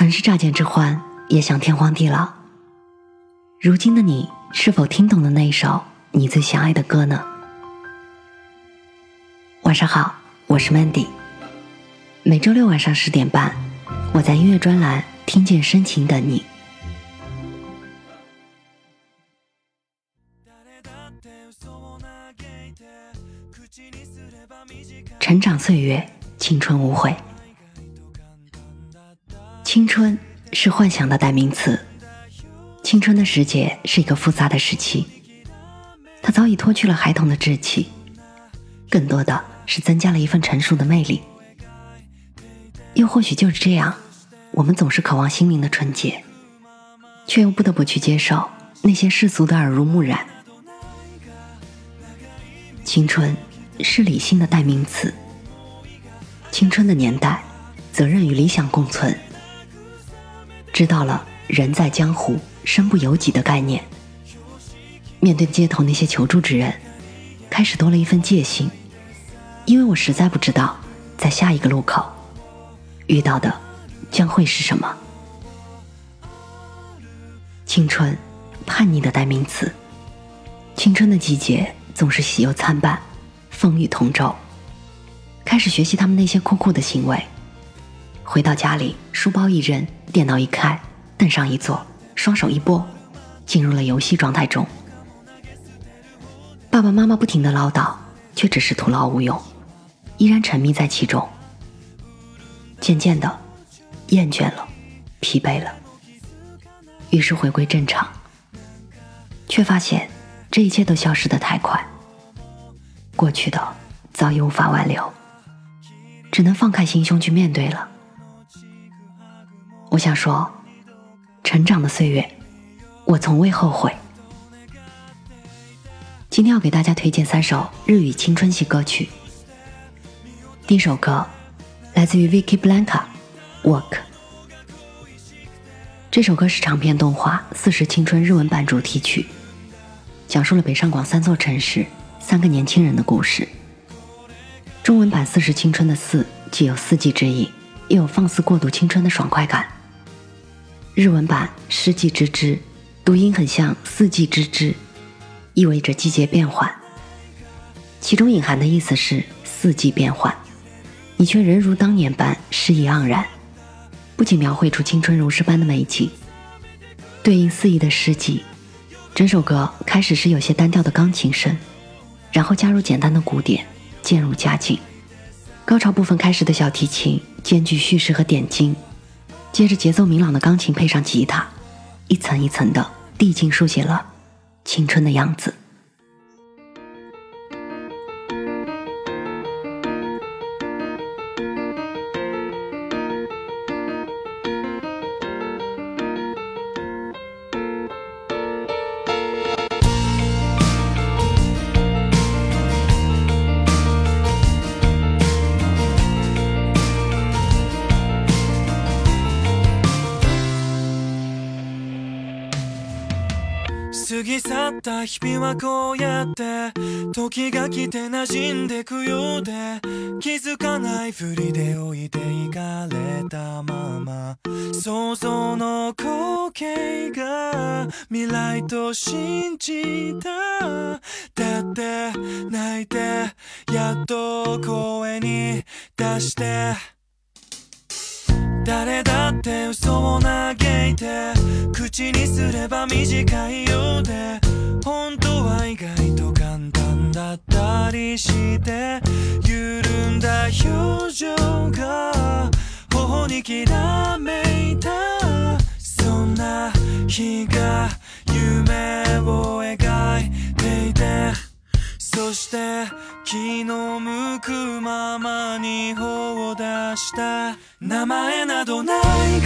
曾是乍见之欢，也想天荒地老。如今的你，是否听懂了那一首你最想爱的歌呢？晚上好，我是 Mandy。每周六晚上十点半，我在音乐专栏听见深情等你。成长岁月，青春无悔。青春是幻想的代名词，青春的时节是一个复杂的时期，它早已脱去了孩童的稚气，更多的是增加了一份成熟的魅力。又或许就是这样，我们总是渴望心灵的纯洁，却又不得不去接受那些世俗的耳濡目染。青春是理性的代名词，青春的年代，责任与理想共存。知道了“人在江湖，身不由己”的概念，面对街头那些求助之人，开始多了一份戒心，因为我实在不知道在下一个路口遇到的将会是什么。青春，叛逆的代名词。青春的季节总是喜忧参半，风雨同舟。开始学习他们那些酷酷的行为。回到家里，书包一扔，电脑一开，凳上一坐，双手一拨，进入了游戏状态中。爸爸妈妈不停的唠叨，却只是徒劳无用，依然沉迷在其中。渐渐的，厌倦了，疲惫了，于是回归正常，却发现这一切都消失的太快，过去的早已无法挽留，只能放开心胸去面对了。我想说，成长的岁月，我从未后悔。今天要给大家推荐三首日语青春系歌曲。第一首歌来自于 Vicky Blanca，《Work》。这首歌是长篇动画《四十青春》日文版主题曲，讲述了北上广三座城市三个年轻人的故事。中文版《四十青春》的“四”既有四季之意，又有放肆过度青春的爽快感。日文版《四季之之》，读音很像“四季之之”，意味着季节变换。其中隐含的意思是四季变换，你却仍如当年般诗意盎然。不仅描绘出青春如诗般的美景，对应肆意的诗季。整首歌开始是有些单调的钢琴声，然后加入简单的鼓点，渐入佳境。高潮部分开始的小提琴兼具叙事和点睛。接着，节奏明朗的钢琴配上吉他，一层一层的递进，书写了青春的样子。こうやって時が来て馴染んでくようで気づかないふりで置いていかれたまま想像の光景が未来と信じただって泣いてやっと声に出して誰だって嘘を嘆いて口にすれば短いようで本当は意外と簡単だったりして緩んだ表情が頬にきらめいたそんな日が夢を描いていてそして気の向くままに頬を出した名前などない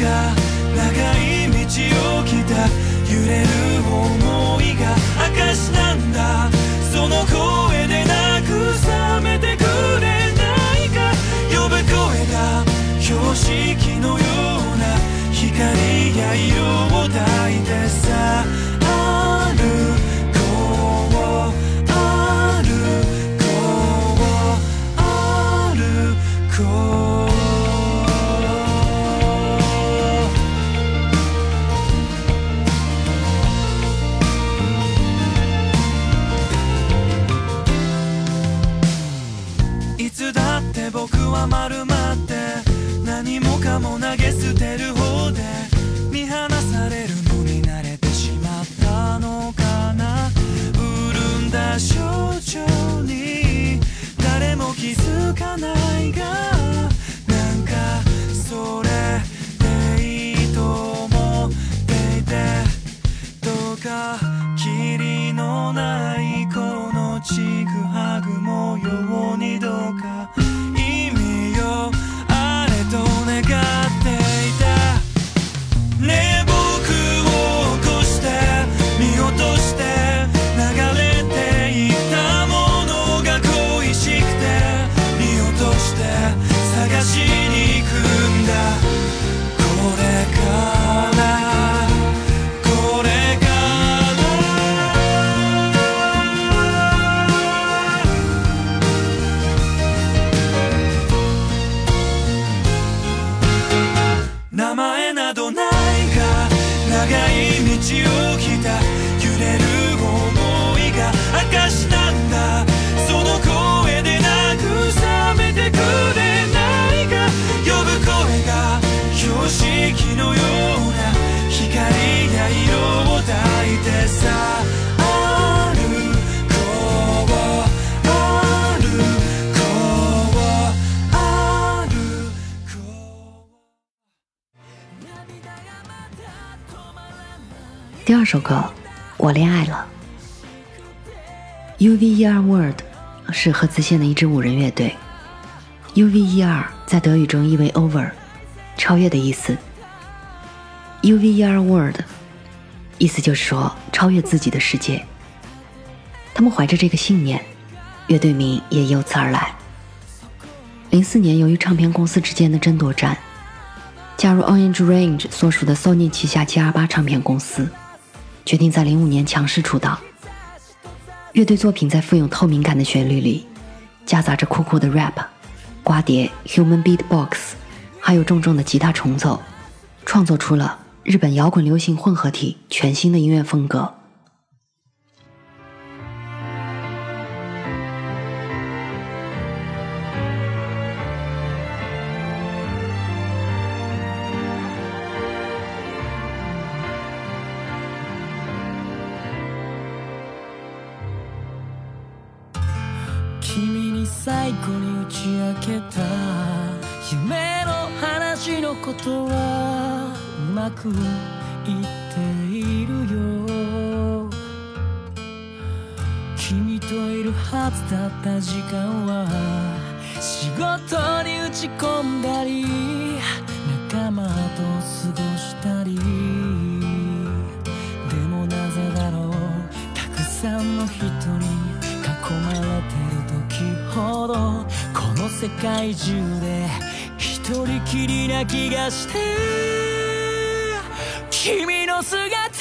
が長い道を来た揺れる想いが証なんだその声でなつだって僕は丸まって何もかも投げ捨てる名前などないが長い道を来た揺れる想いが証なんだその声で慰めてくれないか呼ぶ声が標識のような光や色を抱いてさ第二首歌《我恋爱了》。UVERworld 是荷兹县的一支五人乐队。UVER 在德语中意为 “over”，超越的意思。UVERworld 意思就是说超越自己的世界。他们怀着这个信念，乐队名也由此而来。零四年，由于唱片公司之间的争夺战，加入 Orange Range 所属的 Sony 旗下 GR8 唱片公司。决定在零五年强势出道。乐队作品在富有透明感的旋律里，夹杂着酷酷的 rap、瓜碟、human beatbox，还有重重的吉他重奏，创作出了日本摇滚流行混合体全新的音乐风格。君に最後に打ち明けた夢の話のことはうまく言っているよ君といるはずだった時間は仕事に打ち込んだり仲間と過ごしたり世界中で一人きりな気がして君の姿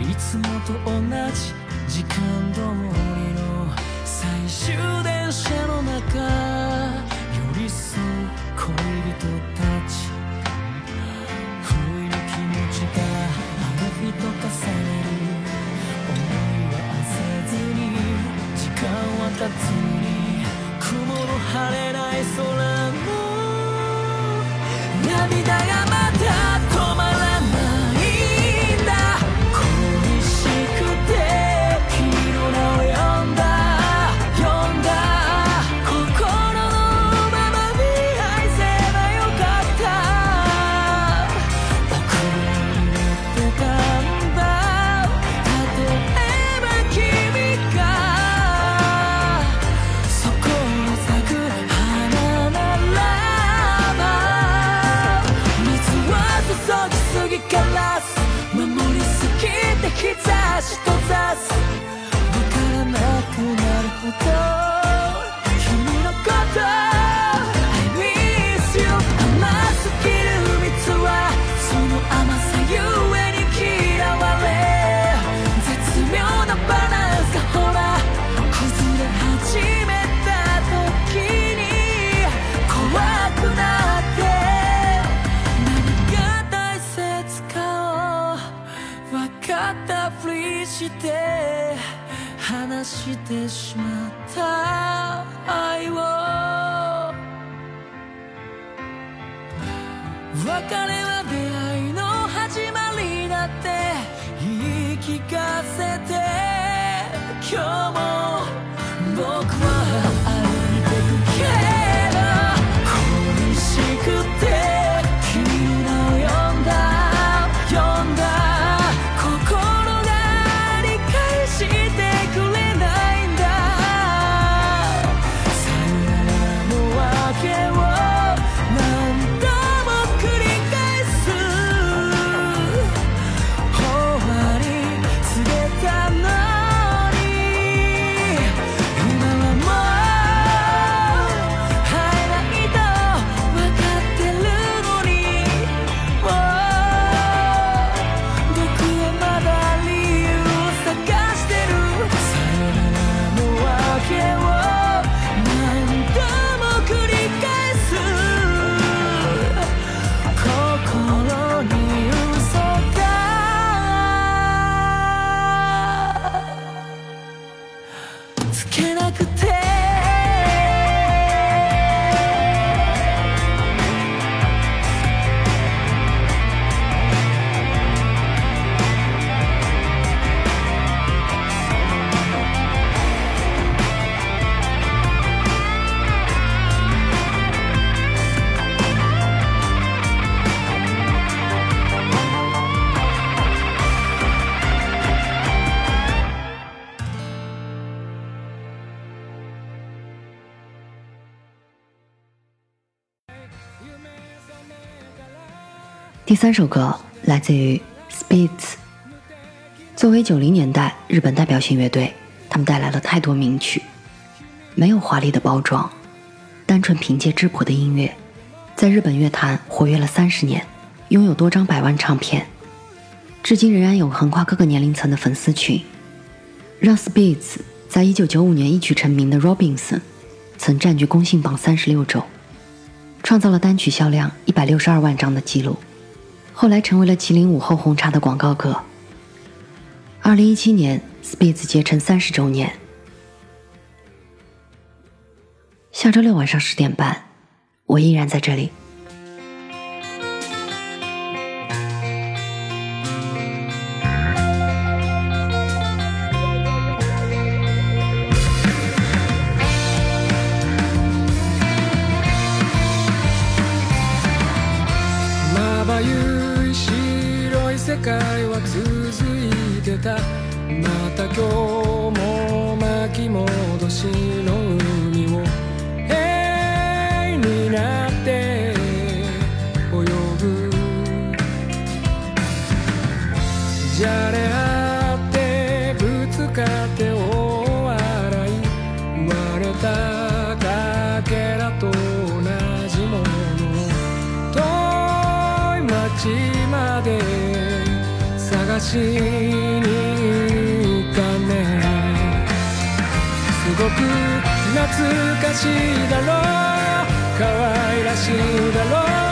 いつもと同じ時間通りの最終電車の中寄り添う恋人たち不意の気持ちがあの日と重ねる思いは焦ずに時間は経つに雲の晴れない空の涙が It's して話してしまった愛を別れは出会いの始まりだって言い聞かせて今日も僕第三首歌来自于 Spitz，作为九零年代日本代表性乐队，他们带来了太多名曲。没有华丽的包装，单纯凭借质朴的音乐，在日本乐坛活跃了三十年，拥有多张百万唱片，至今仍然有横跨各个年龄层的粉丝群。让 Spitz 在一九九五年一曲成名的 Robinson，曾占据公信榜三十六周，创造了单曲销量一百六十二万张的记录。后来成为了麒麟午后红茶的广告歌。二零一七年，Spitz 结成三十周年。下周六晚上十点半，我依然在这里。しにすごく懐かしいだろう可愛らしいだろう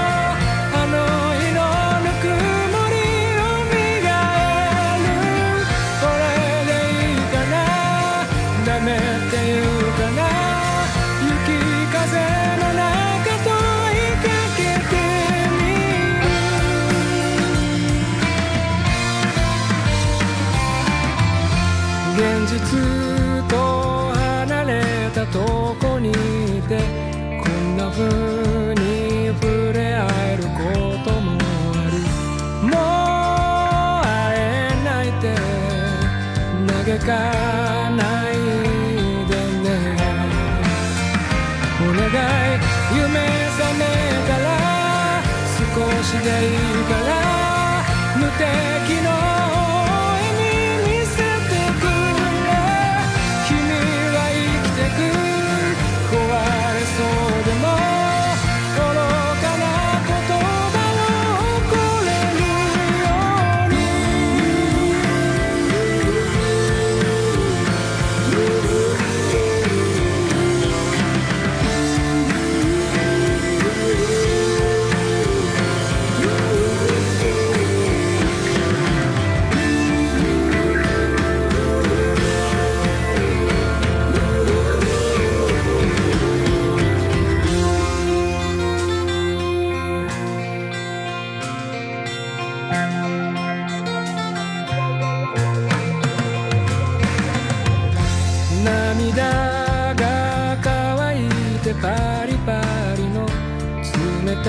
かないでねお願い夢覚めたら少しでいいから無敵のた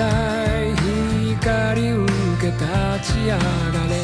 い光受け立ち上がれ